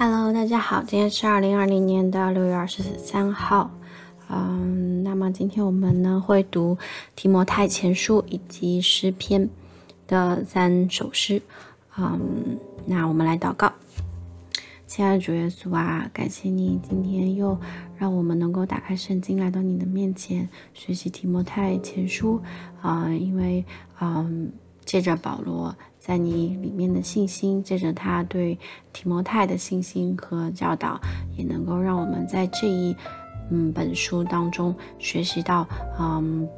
Hello，大家好，今天是二零二零年的六月二十三号。嗯，那么今天我们呢会读提摩太前书以及诗篇的三首诗。嗯，那我们来祷告。亲爱的主耶稣啊，感谢你今天又让我们能够打开圣经来到你的面前学习提摩太前书啊，因为嗯，借着保罗在你里面的信心，借着他对提摩太的信心和教导，也能够让我们在这一嗯本书当中学习到嗯。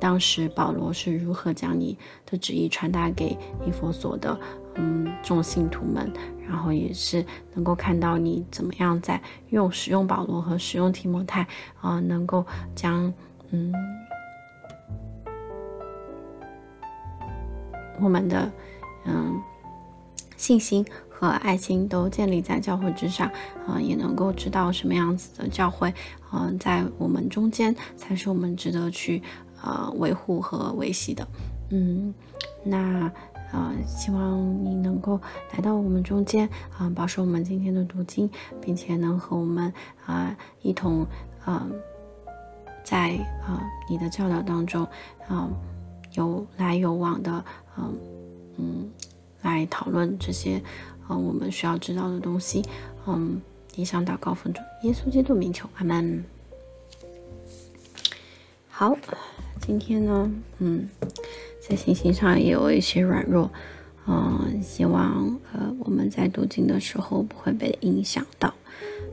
当时保罗是如何将你的旨意传达给以佛所的嗯众信徒们，然后也是能够看到你怎么样在用使用保罗和使用提摩太啊，能够将嗯我们的嗯信心和爱心都建立在教会之上啊，也能够知道什么样子的教会嗯在我们中间才是我们值得去。呃，维护和维系的，嗯，那呃，希望你能够来到我们中间啊，保守我们今天的读经，并且能和我们啊一同啊，在啊你的教导当中啊有来有往的，嗯嗯，来讨论这些啊我们需要知道的东西，嗯，以上祷告奉主耶稣基督名求，阿门。好。今天呢，嗯，在信心上也有一些软弱，嗯，希望呃我们在读经的时候不会被影响到。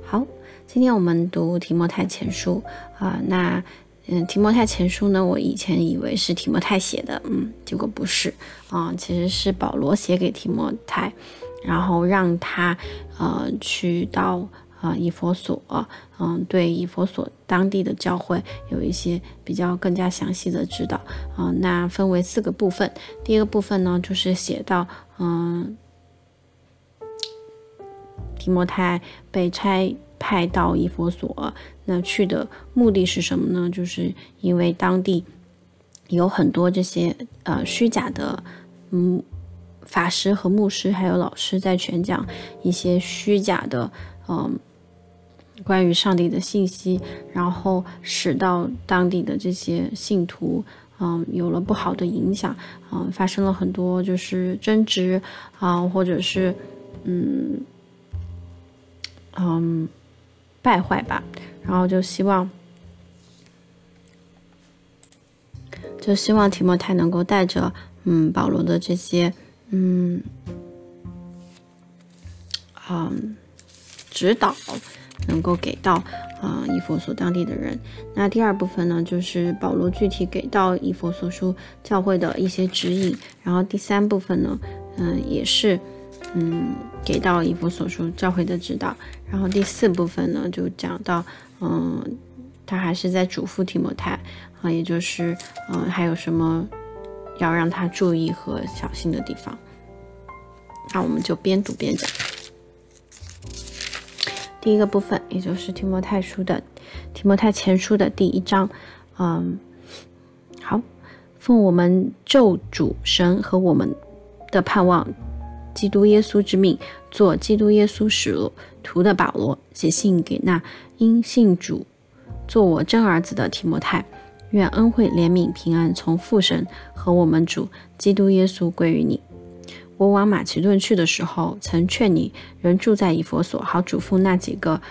好，今天我们读提摩太前书啊，那嗯提摩太前书呢，我以前以为是提摩太写的，嗯，结果不是啊，其实是保罗写给提摩太，然后让他呃去到。啊，以佛所，嗯，对以佛所当地的教会有一些比较更加详细的指导啊。那分为四个部分，第一个部分呢，就是写到，嗯，提摩太被拆派到以佛所，那去的目的是什么呢？就是因为当地有很多这些呃虚假的，嗯，法师和牧师还有老师在全讲一些虚假的，嗯。关于上帝的信息，然后使到当地的这些信徒，嗯，有了不好的影响，嗯，发生了很多就是争执啊，或者是嗯嗯败坏吧，然后就希望就希望提摩太能够带着嗯保罗的这些嗯嗯指导。能够给到啊以佛所当地的人。那第二部分呢，就是保罗具体给到以佛所书教会的一些指引。然后第三部分呢，嗯，也是嗯给到以佛所书教会的指导。然后第四部分呢，就讲到嗯他还是在嘱咐提摩太啊，也就是嗯还有什么要让他注意和小心的地方。那我们就边读边讲。第一个部分，也就是提摩太书的提摩太前书的第一章，嗯，好，奉我们咒主神和我们的盼望，基督耶稣之命，做基督耶稣使徒的保罗，写信给那因信主做我真儿子的提摩太，愿恩惠、怜悯、平安从父神和我们主基督耶稣归于你。我往马其顿去的时候，曾劝你人住在以佛所，好嘱咐那几个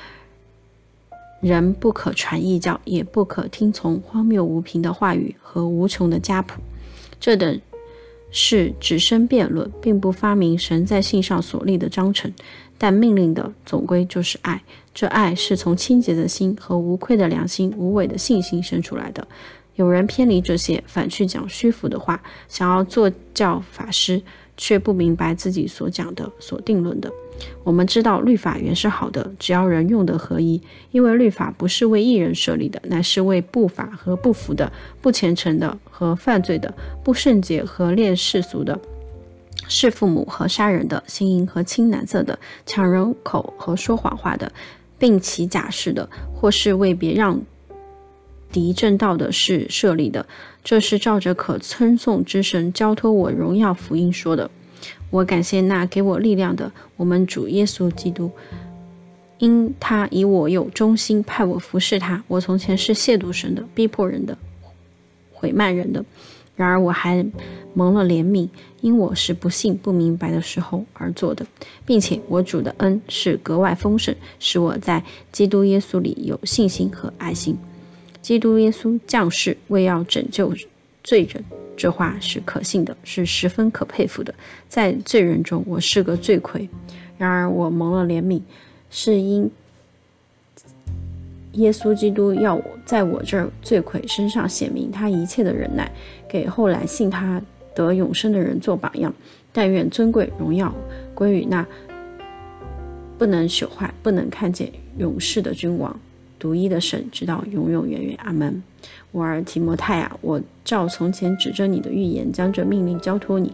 人不可传异教，也不可听从荒谬无凭的话语和无穷的家谱。这等是只生辩论，并不发明神在信上所立的章程。但命令的总归就是爱，这爱是从清洁的心和无愧的良心、无伪的信心生出来的。有人偏离这些，反去讲虚浮的话，想要做教法师。却不明白自己所讲的、所定论的。我们知道律法原是好的，只要人用的合一。因为律法不是为一人设立的，乃是为不法和不服的、不虔诚的和犯罪的、不圣洁和恋世俗的、弑父母和杀人的、行淫和青男色的、抢人口和说谎话的，并起假誓的，或是为别让敌正道的事设立的。这是照着可称颂之神交托我荣耀福音说的。我感谢那给我力量的我们主耶稣基督，因他以我有忠心派我服侍他。我从前是亵渎神的、逼迫人的、毁慢人的，然而我还蒙了怜悯，因我是不信不明白的时候而做的，并且我主的恩是格外丰盛，使我在基督耶稣里有信心和爱心。基督耶稣降世为要拯救罪人，这话是可信的，是十分可佩服的。在罪人中，我是个罪魁，然而我蒙了怜悯，是因耶稣基督要我在我这罪魁身上显明他一切的忍耐，给后来信他得永生的人做榜样。但愿尊贵荣耀归于那不能朽坏、不能看见永世的君王。独一的神，直到永永远远，阿门。我儿提摩太啊，我照从前指着你的预言，将这命令交托你，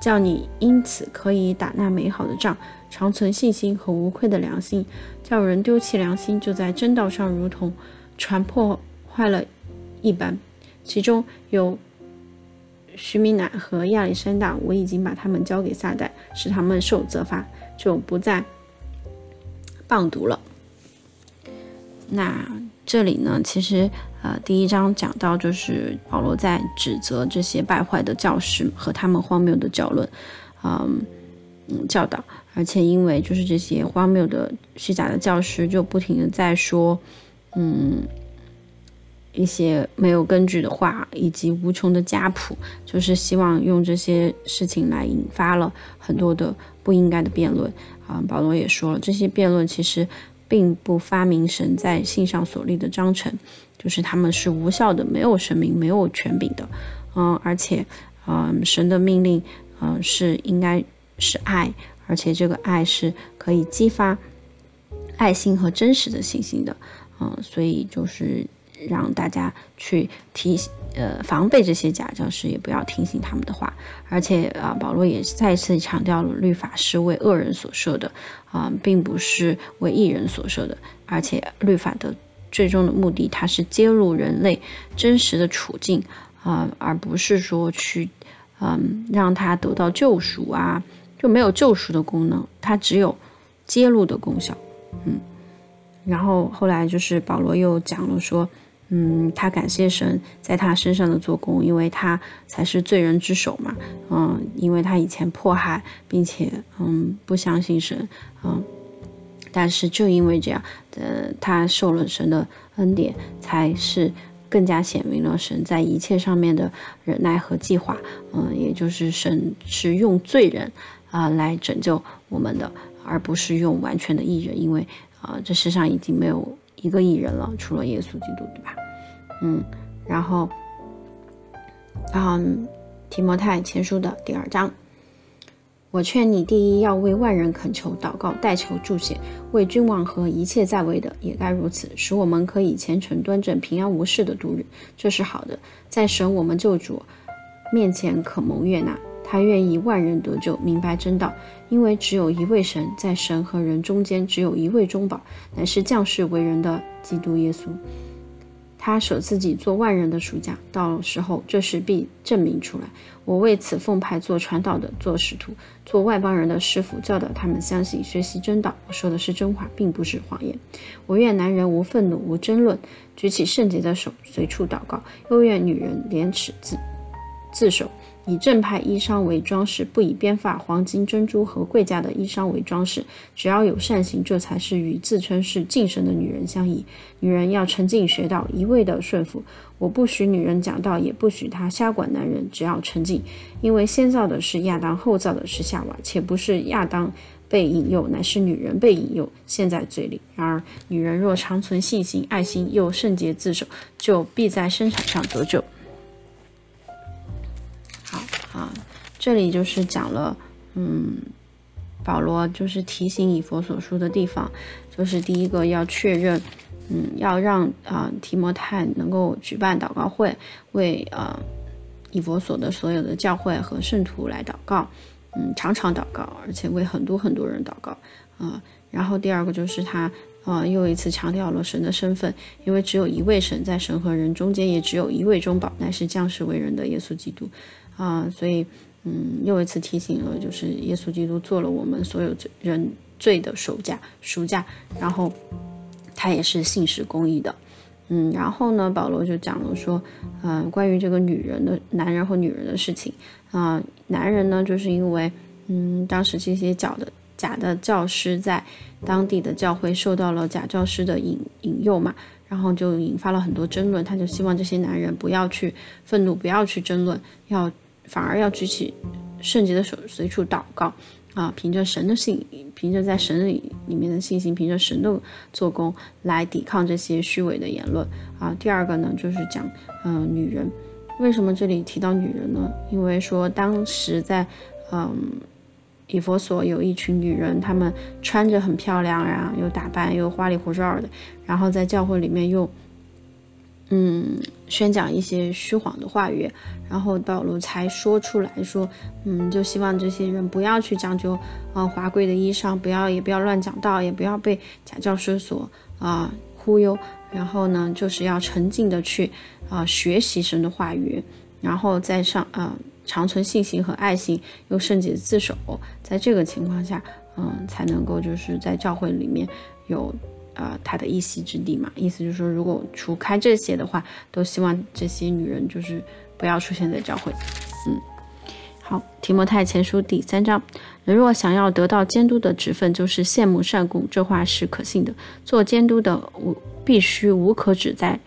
叫你因此可以打那美好的仗，长存信心和无愧的良心。叫人丢弃良心，就在真道上如同船破坏了一般。其中有徐明乃和亚历山大，我已经把他们交给撒旦，使他们受责罚，就不再棒读了。那这里呢，其实呃，第一章讲到就是保罗在指责这些败坏的教师和他们荒谬的教论，嗯嗯教导，而且因为就是这些荒谬的虚假的教师就不停的在说，嗯一些没有根据的话，以及无穷的家谱，就是希望用这些事情来引发了很多的不应该的辩论啊。保罗也说了，这些辩论其实。并不发明神在信上所立的章程，就是他们是无效的，没有神明，没有权柄的，嗯，而且，嗯，神的命令，嗯，是应该是爱，而且这个爱是可以激发爱心和真实的信心的，嗯，所以就是让大家去提。呃，防备这些假教师，也不要听信他们的话。而且啊，保罗也再次强调了，律法是为恶人所设的，啊，并不是为义人所设的。而且律法的最终的目的，它是揭露人类真实的处境，啊，而不是说去，嗯，让他得到救赎啊，就没有救赎的功能，它只有揭露的功效。嗯，然后后来就是保罗又讲了说。嗯，他感谢神在他身上的做工，因为他才是罪人之首嘛。嗯，因为他以前迫害，并且嗯不相信神，嗯，但是就因为这样，呃，他受了神的恩典，才是更加显明了神在一切上面的忍耐和计划。嗯，也就是神是用罪人啊来拯救我们的，而不是用完全的义人，因为啊这世上已经没有。一个艺人了，除了耶稣基督，对吧？嗯，然后，嗯，提摩太前书的第二章，我劝你第一要为万人恳求、祷告、代求、助写，为君王和一切在位的也该如此，使我们可以虔诚端正、平安无事的度日，这是好的，在神我们救主面前可蒙悦纳。他愿意万人得救，明白真道，因为只有一位神，在神和人中间只有一位中保，乃是降世为人的基督耶稣。他舍自己做万人的暑假，到时候这事必证明出来。我为此奉派做传道的，做使徒，做外邦人的师傅，教导他们相信、学习真道。我说的是真话，并不是谎言。我愿男人无愤怒、无争论，举起圣洁的手，随处祷告；又愿女人廉耻自自守。以正派衣裳为装饰，不以编发、黄金、珍珠和贵价的衣裳为装饰。只要有善行，这才是与自称是敬神的女人相宜。女人要沉静学道，一味的顺服。我不许女人讲道，也不许她瞎管男人。只要沉静，因为先造的是亚当，后造的是夏娃，且不是亚当被引诱，乃是女人被引诱，陷在嘴里。然而，女人若长存信心、爱心，又圣洁自守，就必在生产上得救。这里就是讲了，嗯，保罗就是提醒以佛所书的地方，就是第一个要确认，嗯，要让啊提摩太能够举办祷告会，为啊以佛所的所有的教会和圣徒来祷告，嗯，常常祷告，而且为很多很多人祷告，啊，然后第二个就是他啊，又一次强调了神的身份，因为只有一位神，在神和人中间也只有一位中保，乃是降世为人的耶稣基督。啊，所以，嗯，又一次提醒了，就是耶稣基督做了我们所有罪人罪的赎价，赎价，然后他也是信实公义的。嗯，然后呢，保罗就讲了说，嗯，关于这个女人的男人和女人的事情啊，男人呢，就是因为，嗯，当时这些假的假的教师在当地的教会受到了假教师的引引诱嘛，然后就引发了很多争论，他就希望这些男人不要去愤怒，不要去争论，要反而要举起圣洁的手，随处祷告。啊，凭着神的信，凭着在神里里面的信心，凭着神的做工来抵抗这些虚伪的言论啊。第二个呢，就是讲，嗯，女人，为什么这里提到女人呢？因为说当时在，嗯，以佛所有一群女人，她们穿着很漂亮然后，又打扮又花里胡哨的，然后在教会里面又。嗯，宣讲一些虚谎的话语，然后保罗才说出来说，嗯，就希望这些人不要去讲究啊华贵的衣裳，不要也不要乱讲道，也不要被假教师所啊忽悠，然后呢，就是要沉静的去啊学习神的话语，然后再上啊长存信心和爱心，又圣洁自守，在这个情况下，嗯，才能够就是在教会里面有。呃，他的一席之地嘛，意思就是说，如果除开这些的话，都希望这些女人就是不要出现在教会。嗯，好，提摩太前书第三章，人若想要得到监督的职分，就是羡慕善功，这话是可信的。做监督的，无必须无可指摘。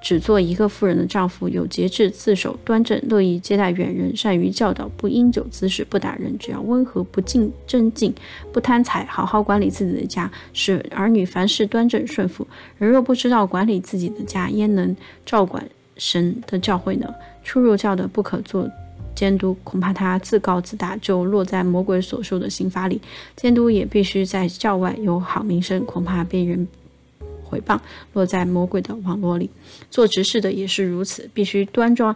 只做一个妇人的丈夫，有节制，自守端正，乐意接待远人，善于教导，不因酒滋事，不打人，只要温和，不竞争竞，不贪财，好好管理自己的家，使儿女凡事端正顺服。人若不知道管理自己的家，焉能照管神的教诲呢？出入教的不可做监督，恐怕他自高自大，就落在魔鬼所受的刑罚里。监督也必须在教外有好名声，恐怕被人。回谤落在魔鬼的网络里，做执事的也是如此，必须端庄，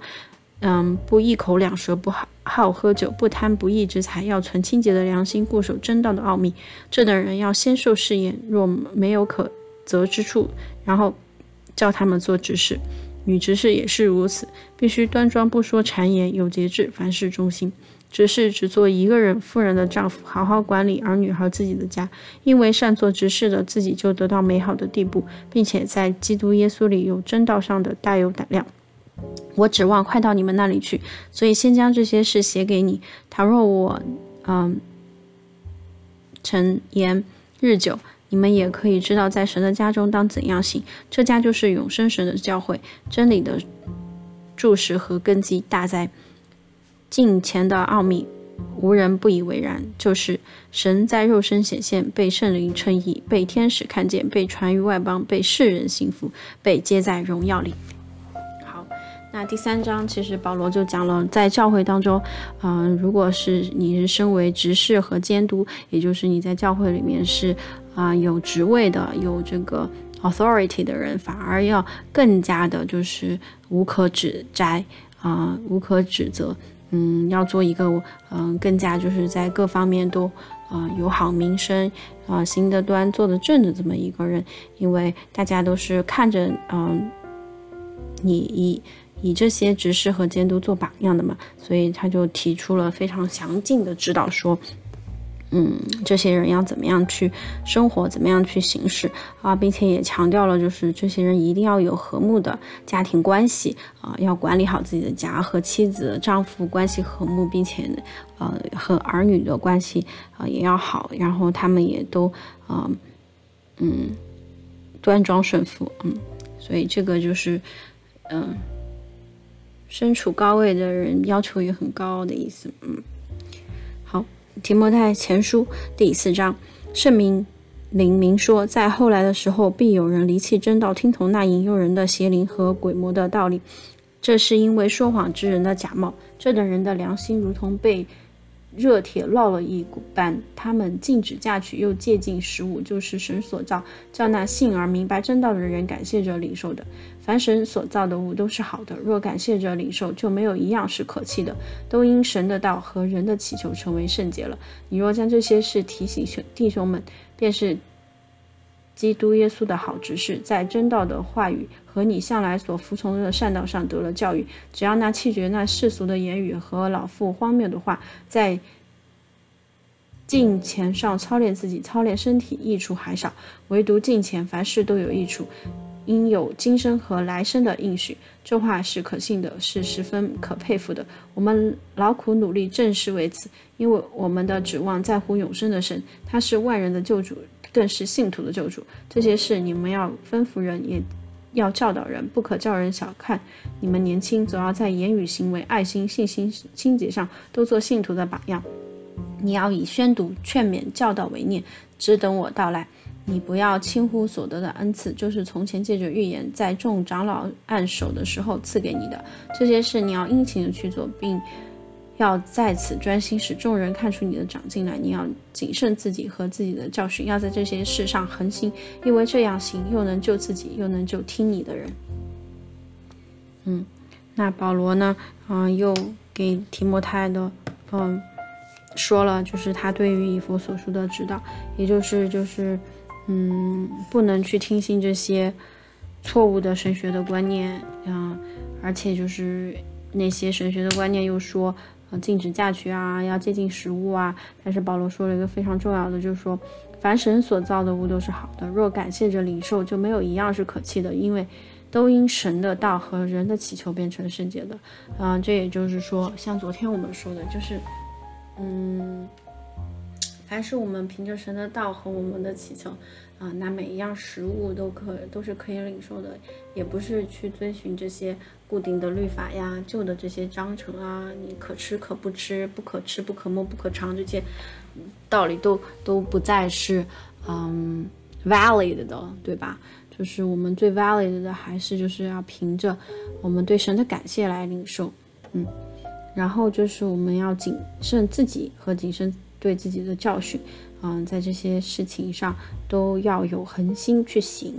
嗯，不一口两舌，不好好喝酒，不贪不义之财，要存清洁的良心，固守真道的奥秘。这等人要先受试验，若没有可责之处，然后叫他们做执事。女执事也是如此，必须端庄，不说谗言，有节制，凡事忠心。只是只做一个人妇人的丈夫，好好管理儿女和自己的家，因为善做执事的，自己就得到美好的地步，并且在基督耶稣里有真道上的大有胆量。我指望快到你们那里去，所以先将这些事写给你。倘若我，嗯，陈言日久，你们也可以知道，在神的家中当怎样行。这家就是永生神的教会，真理的注释和根基大在。近前的奥秘，无人不以为然。就是神在肉身显现，被圣灵称义，被天使看见，被传于外邦，被世人信服，被接在荣耀里。好，那第三章其实保罗就讲了，在教会当中，嗯，如果是你是身为执事和监督，也就是你在教会里面是啊有职位的，有这个 authority 的人，反而要更加的就是无可指摘啊，无可指责。嗯，要做一个嗯，更加就是在各方面都啊有好民生啊，行得端，坐得正的这么一个人，因为大家都是看着嗯你以以这些指示和监督做榜样的嘛，所以他就提出了非常详尽的指导说。嗯，这些人要怎么样去生活，怎么样去行事啊，并且也强调了，就是这些人一定要有和睦的家庭关系啊，要管理好自己的家，和妻子、丈夫关系和睦，并且呃和儿女的关系啊也要好，然后他们也都啊嗯端庄顺服，嗯，所以这个就是嗯身处高位的人要求也很高的意思，嗯。提摩太前书第四章，圣明灵明说，在后来的时候，必有人离弃真道，听从那引诱人的邪灵和鬼魔的道理。这是因为说谎之人的假冒，这等人的良心如同被。热铁烙了一般，他们禁止嫁娶，又借禁食物，就是神所造，叫那信而明白真道的人感谢着领受的。凡神所造的物都是好的，若感谢着领受，就没有一样是可弃的，都因神的道和人的祈求成为圣洁了。你若将这些事提醒兄弟兄们，便是基督耶稣的好执事，在真道的话语和你向来所服从的善道上得了教育。只要那弃绝那世俗的言语和老妇荒谬的话，在敬前上操练自己，操练身体，益处还少；唯独敬前，凡事都有益处。应有今生和来生的应许，这话是可信的，是十分可佩服的。我们劳苦努力，正是为此，因为我们的指望在乎永生的神，他是万人的救主，更是信徒的救主。这些事你们要吩咐人，也要教导人，不可叫人小看你们年轻，总要在言语、行为、爱心、信心、清洁上都做信徒的榜样。你要以宣读、劝勉、教导为念，只等我到来。你不要轻忽所得的恩赐，就是从前借着预言，在众长老按手的时候赐给你的。这些事你要殷勤的去做，并要在此专心，使众人看出你的长进来。你要谨慎自己和自己的教训，要在这些事上恒心，因为这样行，又能救自己，又能救听你的人。嗯，那保罗呢？嗯，又给提摩太的，嗯，说了，就是他对于以弗所书的指导，也就是就是。嗯，不能去听信这些错误的神学的观念啊，而且就是那些神学的观念又说，呃，禁止嫁娶啊，要接近食物啊。但是保罗说了一个非常重要的，就是说，凡神所造的物都是好的，若感谢着领受，就没有一样是可弃的，因为都因神的道和人的祈求变成圣洁的。嗯，这也就是说，像昨天我们说的，就是，嗯。凡是我们凭着神的道和我们的祈求，啊，那每一样食物都可都是可以领受的，也不是去遵循这些固定的律法呀、旧的这些章程啊，你可吃可不吃，不可吃不可摸不可尝这些道理都都不再是嗯 valid 的，对吧？就是我们最 valid 的还是就是要凭着我们对神的感谢来领受，嗯，然后就是我们要谨慎自己和谨慎。对自己的教训，嗯，在这些事情上都要有恒心去行，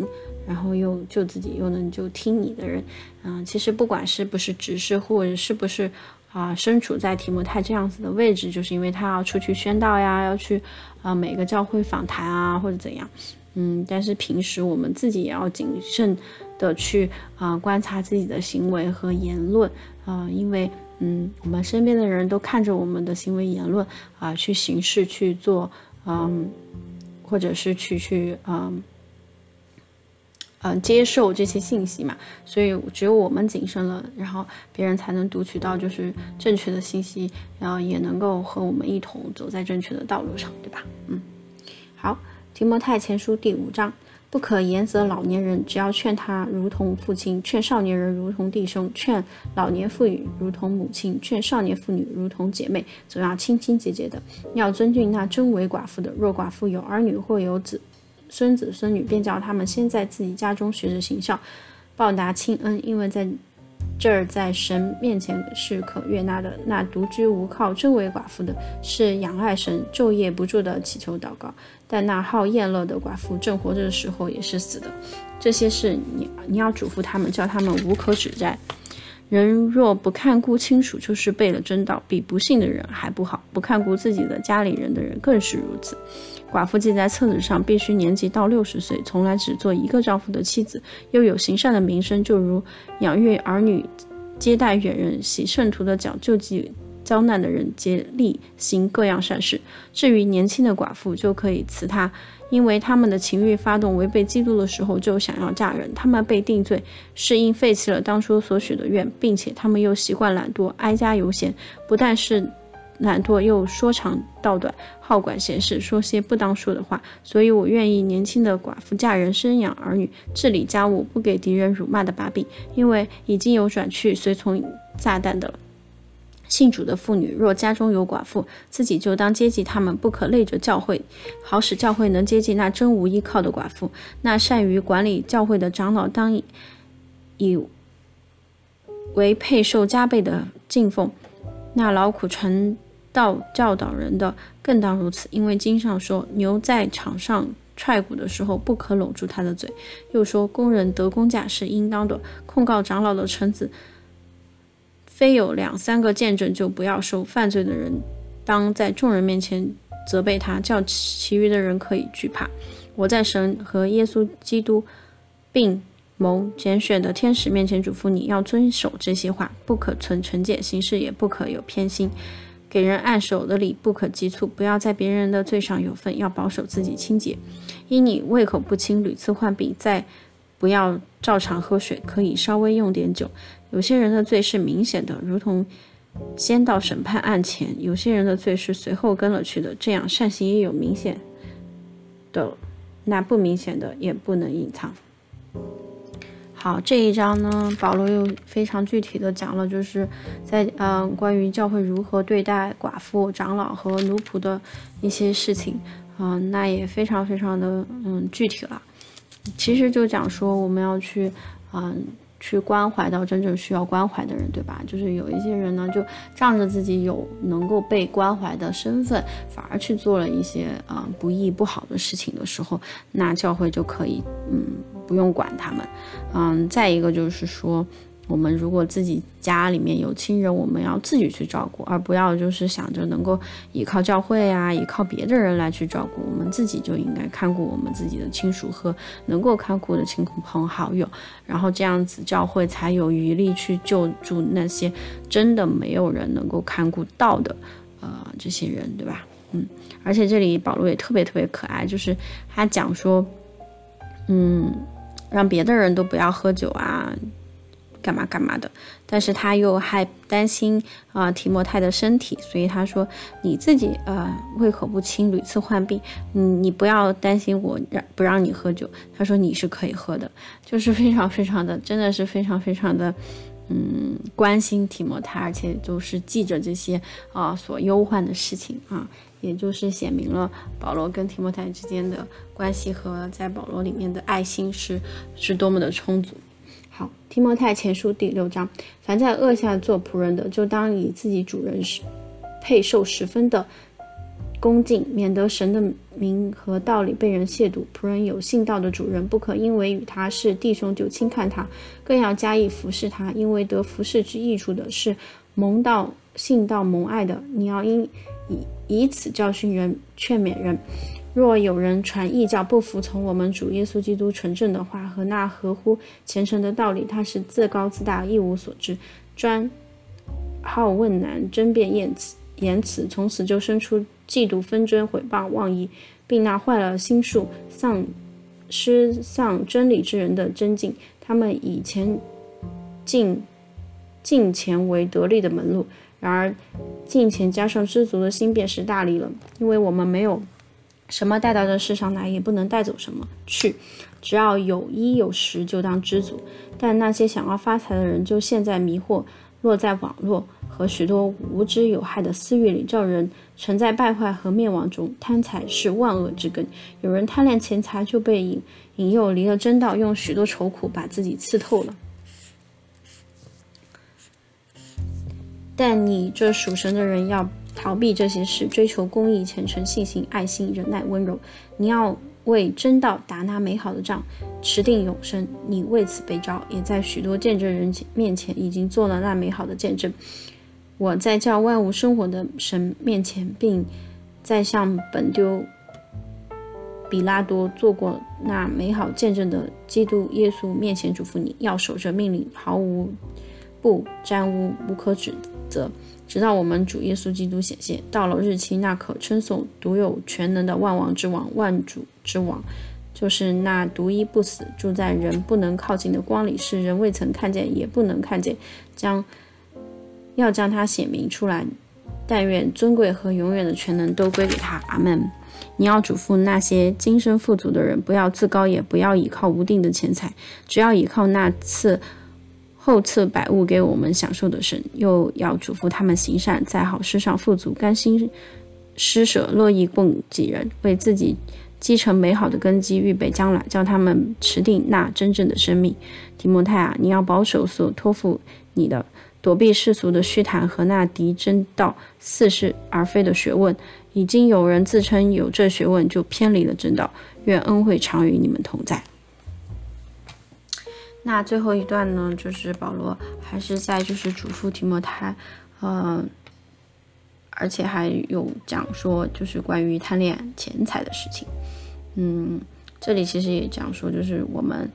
然后又救自己又能就听你的人，嗯，其实不管是不是执事或者是不是啊身处在提摩太这样子的位置，就是因为他要出去宣道呀，要去啊每个教会访谈啊或者怎样，嗯，但是平时我们自己也要谨慎的去啊观察自己的行为和言论啊，因为。嗯，我们身边的人都看着我们的行为言论啊，去行事去做，嗯，或者是去去嗯嗯接受这些信息嘛。所以只有我们谨慎了，然后别人才能读取到就是正确的信息，然后也能够和我们一同走在正确的道路上，对吧？嗯，好，提摩太前书第五章。不可言责老年人，只要劝他如同父亲；劝少年人如同弟兄；劝老年妇女如同母亲；劝少年妇女如同姐妹，总要亲亲节节的。要尊敬那真为寡妇的。若寡妇有儿女或有子孙子孙女，便叫他们先在自己家中学着行孝，报答亲恩，因为在。这儿在神面前是可悦纳的。那独居无靠、真为寡妇的，是仰赖神，昼夜不住的祈求祷告。但那好厌乐的寡妇，正活着的时候也是死的。这些事你你要嘱咐他们，叫他们无可指摘。人若不看顾清楚，就是背了真道，比不信的人还不好。不看顾自己的家里人的人更是如此。寡妇记在册子上，必须年纪到六十岁，从来只做一个丈夫的妻子，又有行善的名声，就如养育儿女、接待远人、洗圣徒的脚、救济遭难的人、竭力行各样善事。至于年轻的寡妇，就可以辞她，因为他们的情欲发动，违背基督的时候就想要嫁人。他们被定罪，是因废弃了当初所许的愿，并且他们又习惯懒惰、哀家游闲，不但是。懒惰又说长道短，好管闲事，说些不当说的话。所以我愿意年轻的寡妇嫁人，生养儿女，治理家务，不给敌人辱骂的把柄。因为已经有转去随从撒旦的了。信主的妇女，若家中有寡妇，自己就当接济他们，不可累着教会，好使教会能接济那真无依靠的寡妇。那善于管理教会的长老，当以为配受加倍的敬奉。那劳苦传道教导人的更当如此，因为经上说，牛在场上踹鼓的时候，不可拢住他的嘴；又说，工人得工价是应当的。控告长老的臣子，非有两三个见证，就不要收。犯罪的人，当在众人面前责备他，叫其余的人可以惧怕。我在神和耶稣基督并蒙拣选的天使面前嘱咐你要遵守这些话，不可存成见，行事也不可有偏心。给人按手的礼不可急促，不要在别人的罪上有份，要保守自己清洁。因你胃口不清，屡次患病，再不要照常喝水，可以稍微用点酒。有些人的罪是明显的，如同先到审判案前；有些人的罪是随后跟了去的，这样善行也有明显的，那不明显的也不能隐藏。好，这一章呢，保罗又非常具体的讲了，就是在嗯关于教会如何对待寡妇、长老和奴仆的一些事情，嗯，那也非常非常的嗯具体了。其实就讲说我们要去嗯去关怀到真正需要关怀的人，对吧？就是有一些人呢，就仗着自己有能够被关怀的身份，反而去做了一些啊不义不好的事情的时候，那教会就可以嗯。不用管他们，嗯，再一个就是说，我们如果自己家里面有亲人，我们要自己去照顾，而不要就是想着能够依靠教会啊，依靠别的人来去照顾，我们自己就应该看顾我们自己的亲属和能够看顾的亲朋好友，然后这样子教会才有余力去救助那些真的没有人能够看顾到的，呃，这些人，对吧？嗯，而且这里保罗也特别特别可爱，就是他讲说，嗯。让别的人都不要喝酒啊，干嘛干嘛的。但是他又还担心啊提摩太的身体，所以他说你自己呃胃口不清，屡次患病，嗯，你不要担心我让不让你喝酒。他说你是可以喝的，就是非常非常的，真的是非常非常的，嗯，关心提摩太，而且就是记着这些啊所忧患的事情啊。也就是写明了保罗跟提摩太之间的关系和在保罗里面的爱心是是多么的充足。好，提摩太前书第六章，凡在恶下做仆人的，就当以自己主人是配受十分的恭敬，免得神的名和道理被人亵渎。仆人有信道的主人，不可因为与他是弟兄就轻看他，更要加以服侍他，因为得服侍之益处的是蒙道信道蒙爱的。你要因以以此教训人，劝勉人。若有人传异教，不服从我们主耶稣基督纯正的话和那合乎虔诚的道理，他是自高自大，一无所知，专好问难，争辩言辞，言辞从此就生出嫉妒、纷争、毁谤、妄议，并那坏了心术、丧失丧真理之人的真境。他们以前进进钱为得利的门路。然而，进钱加上知足的心便是大利了，因为我们没有什么带到这世上来，也不能带走什么去。只要有衣有食，就当知足。但那些想要发财的人，就陷在迷惑、落在网络和许多无知有害的私欲里，叫人沉在败坏和灭亡中。贪财是万恶之根。有人贪恋钱财，就被引引诱离了真道，用许多愁苦把自己刺透了。但你这属神的人要逃避这些事，追求公义、虔诚、信心、爱心、忍耐、温柔。你要为真道打那美好的仗，持定永生。你为此被召，也在许多见证人面前已经做了那美好的见证。我在叫万物生活的神面前，并在向本丢比拉多做过那美好见证的基督耶稣面前嘱咐你，要守着命令，毫无不沾污，无可指。责直到我们主耶稣基督显现，到了日期，那可称颂、独有全能的万王之王、万主之王，就是那独一不死、住在人不能靠近的光里，是人未曾看见也不能看见，将要将他显明出来。但愿尊贵和永远的全能都归给他。阿门。你要嘱咐那些今生富足的人，不要自高，也不要倚靠无定的钱财，只要倚靠那次。后赐百物给我们享受的神，又要嘱咐他们行善，在好事上富足，甘心施舍，乐意供给人，为自己积成美好的根基，预备将来，叫他们持定那真正的生命。提摩太啊，你要保守所托付你的，躲避世俗的虚谈和那敌真道似是而非的学问。已经有人自称有这学问，就偏离了正道。愿恩惠常与你们同在。那最后一段呢，就是保罗还是在就是嘱咐提摩太，呃，而且还有讲说就是关于贪恋钱财的事情，嗯，这里其实也讲说，就是我们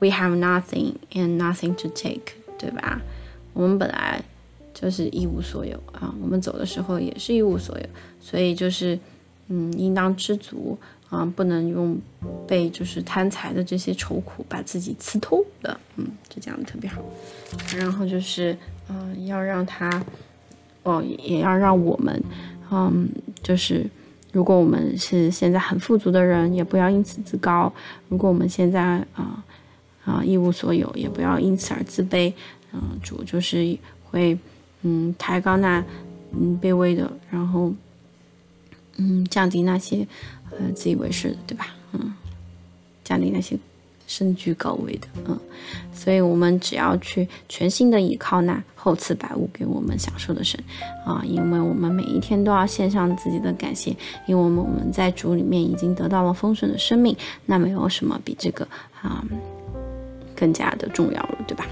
we have nothing and nothing to take，对吧？我们本来就是一无所有啊，我们走的时候也是一无所有，所以就是嗯，应当知足啊，不能用被就是贪财的这些愁苦把自己刺透了。嗯，就讲的特别好。然后就是嗯，要让他哦，也要让我们嗯，就是。如果我们是现在很富足的人，也不要因此自高；如果我们现在啊啊一无所有，也不要因此而自卑。嗯，主就是会嗯抬高那嗯卑微的，然后嗯降低那些呃自以为是的，对吧？嗯，降低那些。身居高位的，嗯，所以我们只要去全心的依靠那厚赐百物给我们享受的神啊，因为我们每一天都要献上自己的感谢，因为我们我们在主里面已经得到了丰盛的生命，那没有什么比这个啊更加的重要了，对吧？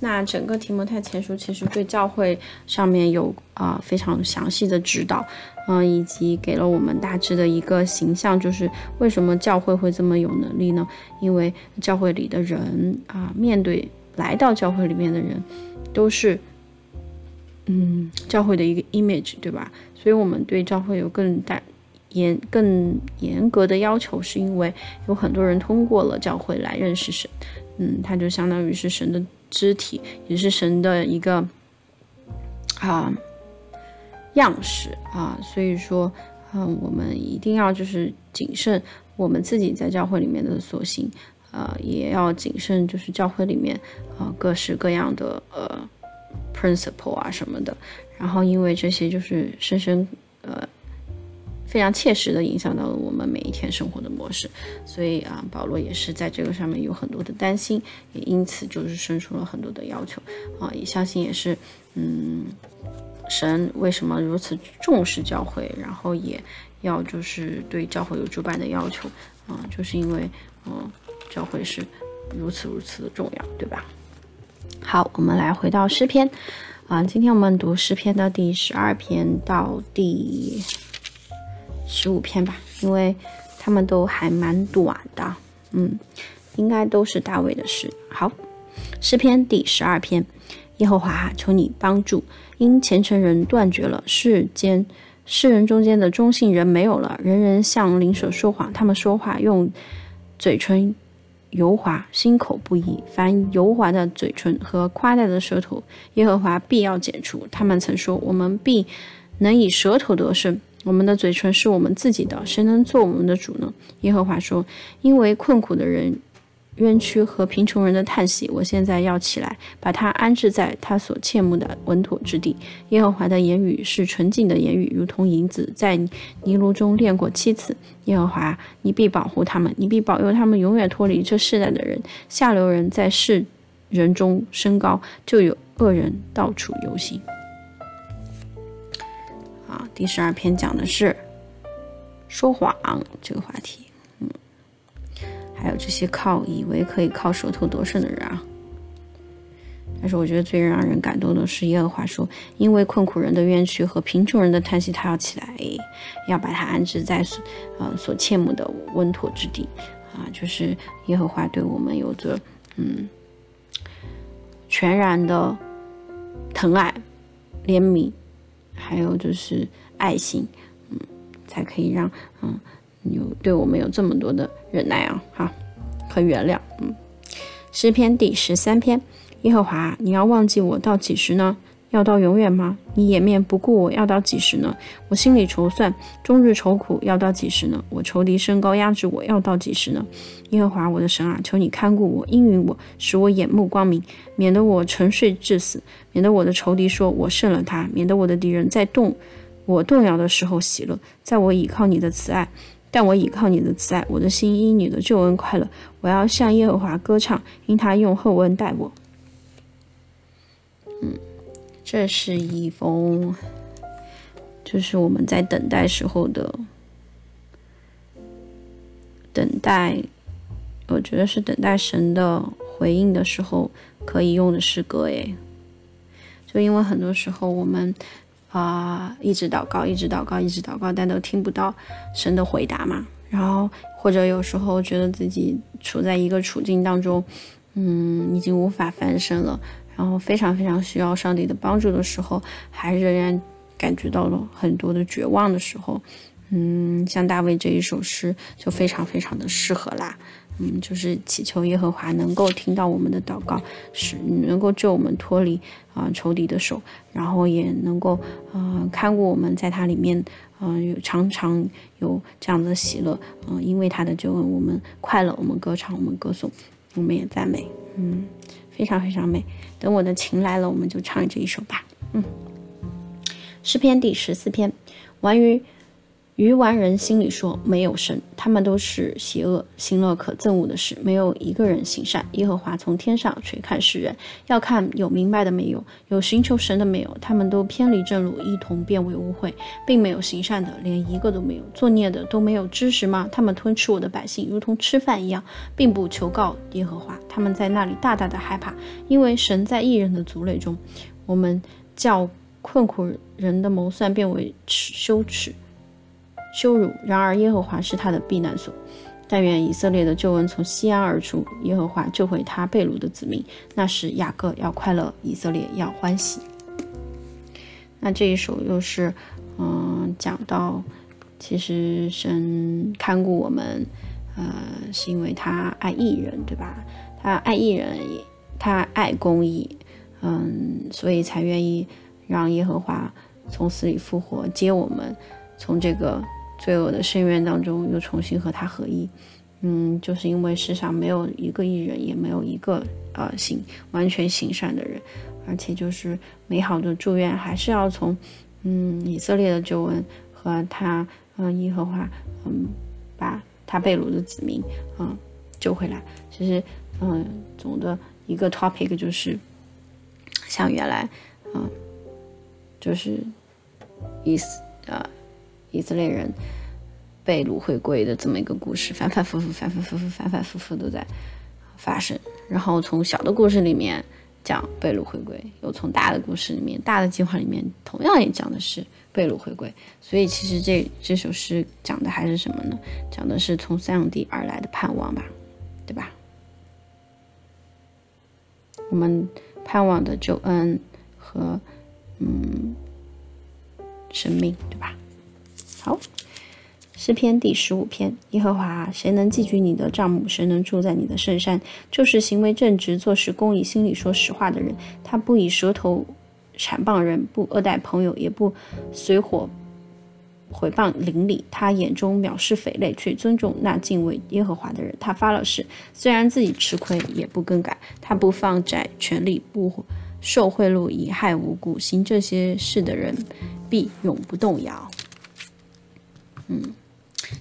那整个提摩太前书其实对教会上面有啊非常详细的指导。嗯，以及给了我们大致的一个形象，就是为什么教会会这么有能力呢？因为教会里的人啊，面对来到教会里面的人，都是嗯教会的一个 image，对吧？所以我们对教会有更大严、更严格的要求，是因为有很多人通过了教会来认识神，嗯，他就相当于是神的肢体，也是神的一个啊。样式啊，所以说，嗯，我们一定要就是谨慎我们自己在教会里面的所行，呃，也要谨慎就是教会里面啊各式各样的呃 principle 啊什么的，然后因为这些就是深深呃非常切实的影响到了我们每一天生活的模式，所以啊，保罗也是在这个上面有很多的担心，也因此就是生出了很多的要求啊，也相信也是嗯。神为什么如此重视教会，然后也要就是对教会有主办的要求啊？就是因为嗯，教会是如此如此的重要，对吧？好，我们来回到诗篇啊，今天我们读诗篇的第十二篇到第十五篇吧，因为他们都还蛮短的，嗯，应该都是大卫的诗。好，诗篇第十二篇，耶和华求你帮助。因虔诚人断绝了，世间世人中间的忠信人没有了，人人向灵舍说谎，他们说话用嘴唇油滑，心口不一。凡油滑的嘴唇和夸大的舌头，耶和华必要剪除。他们曾说：“我们必能以舌头得胜，我们的嘴唇是我们自己的，谁能做我们的主呢？”耶和华说：“因为困苦的人。”冤屈和贫穷人的叹息，我现在要起来，把他安置在他所切慕的稳妥之地。耶和华的言语是纯净的言语，如同银子在泥炉中炼过七次。耶和华，你必保护他们，你必保佑他们，永远脱离这世代的人。下流人在世人中升高，就有恶人到处游行。啊，第十二篇讲的是说谎这个话题。嗯还有这些靠以为可以靠舌头得胜的人啊！但是我觉得最让人感动的是耶和华说：“因为困苦人的冤屈和贫穷人的叹息，他要起来，要把他安置在所呃所切慕的稳妥之地啊！”就是耶和华对我们有着嗯全然的疼爱、怜悯，还有就是爱心，嗯，才可以让嗯。有对我们有这么多的忍耐啊，哈，和原谅，嗯。诗篇第十三篇，耶和华，你要忘记我到几时呢？要到永远吗？你掩面不顾我，要到几时呢？我心里筹算，终日愁苦，要到几时呢？我仇敌升高压制我，要到几时呢？耶和华我的神啊，求你看顾我，应允我，使我眼目光明，免得我沉睡致死，免得我的仇敌说我胜了他，免得我的敌人在动我动摇的时候喜乐，在我倚靠你的慈爱。但我倚靠你的慈爱，我的心因你的救恩快乐。我要向耶和华歌唱，因他用厚恩待我。这是一封，就是我们在等待时候的等待，我觉得是等待神的回应的时候可以用的诗歌。诶，就因为很多时候我们啊，一直祷告，一直祷告，一直祷告，但都听不到神的回答嘛。然后或者有时候觉得自己处在一个处境当中，嗯，已经无法翻身了，然后非常非常需要上帝的帮助的时候，还仍然感觉到了很多的绝望的时候，嗯，像大卫这一首诗就非常非常的适合啦。嗯，就是祈求耶和华能够听到我们的祷告，使能够救我们脱离啊仇敌的手，然后也能够呃看顾我们在它里面，嗯，有常常有这样的喜乐，嗯，因为他的救恩，我们快乐，我们歌唱，我们歌颂，我们也赞美，嗯，非常非常美。等我的琴来了，我们就唱这一首吧。嗯，诗篇第十四篇，完于。愚顽人心里说：“没有神，他们都是邪恶，行了可憎恶的事，没有一个人行善。耶和华从天上垂看世人，要看有明白的没有，有寻求神的没有。他们都偏离正路，一同变为污秽，并没有行善的，连一个都没有。作孽的都没有知识吗？他们吞吃我的百姓，如同吃饭一样，并不求告耶和华。他们在那里大大的害怕，因为神在异人的族类中。我们叫困苦人的谋算变为耻羞耻。”羞辱。然而耶和华是他的避难所。但愿以色列的救恩从西安而出，耶和华救回他被掳的子民。那时雅各要快乐，以色列要欢喜。那这一首又是，嗯，讲到其实神看顾我们，呃，是因为他爱义人，对吧？他爱义人，他爱公义，嗯，所以才愿意让耶和华从死里复活，接我们从这个。罪恶的深渊当中，又重新和他合一，嗯，就是因为世上没有一个艺人，也没有一个呃行完全行善的人，而且就是美好的祝愿还是要从嗯以色列的救恩和他嗯耶和华嗯把他被掳的子民嗯救回来。其实嗯总的一个 topic 就是像原来嗯就是意思呃。以色列人被掳回归的这么一个故事，反反复复、反反复复、反反复复都在发生。然后从小的故事里面讲被掳回归，又从大的故事里面、大的计划里面，同样也讲的是被掳回归。所以其实这这首诗讲的还是什么呢？讲的是从三养地而来的盼望吧，对吧？我们盼望的救恩和嗯生命，对吧？好，诗篇第十五篇：耶和华，谁能寄居你的帐幕？谁能住在你的圣山？就是行为正直、做事公义、心里说实话的人。他不以舌头谄谤人，不恶待朋友，也不随火毁谤邻里。他眼中藐视匪类，却尊重那敬畏耶和华的人。他发了誓，虽然自己吃亏，也不更改。他不放债权力，不受贿赂，以害无辜。行这些事的人，必永不动摇。嗯，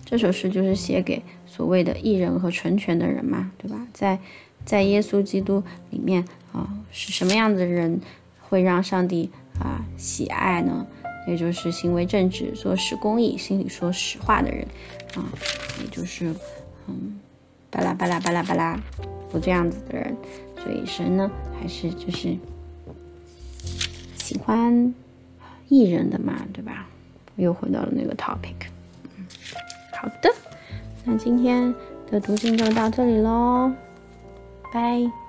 这首诗就是写给所谓的艺人和成全的人嘛，对吧？在在耶稣基督里面啊，是什么样的人会让上帝啊喜爱呢？也就是行为正直、做事公义、心里说实话的人啊，也就是嗯，巴拉巴拉巴拉巴拉，不这样子的人。所以神呢，还是就是喜欢艺人的嘛，对吧？又回到了那个 topic。好的，那今天的读经就到这里喽，拜。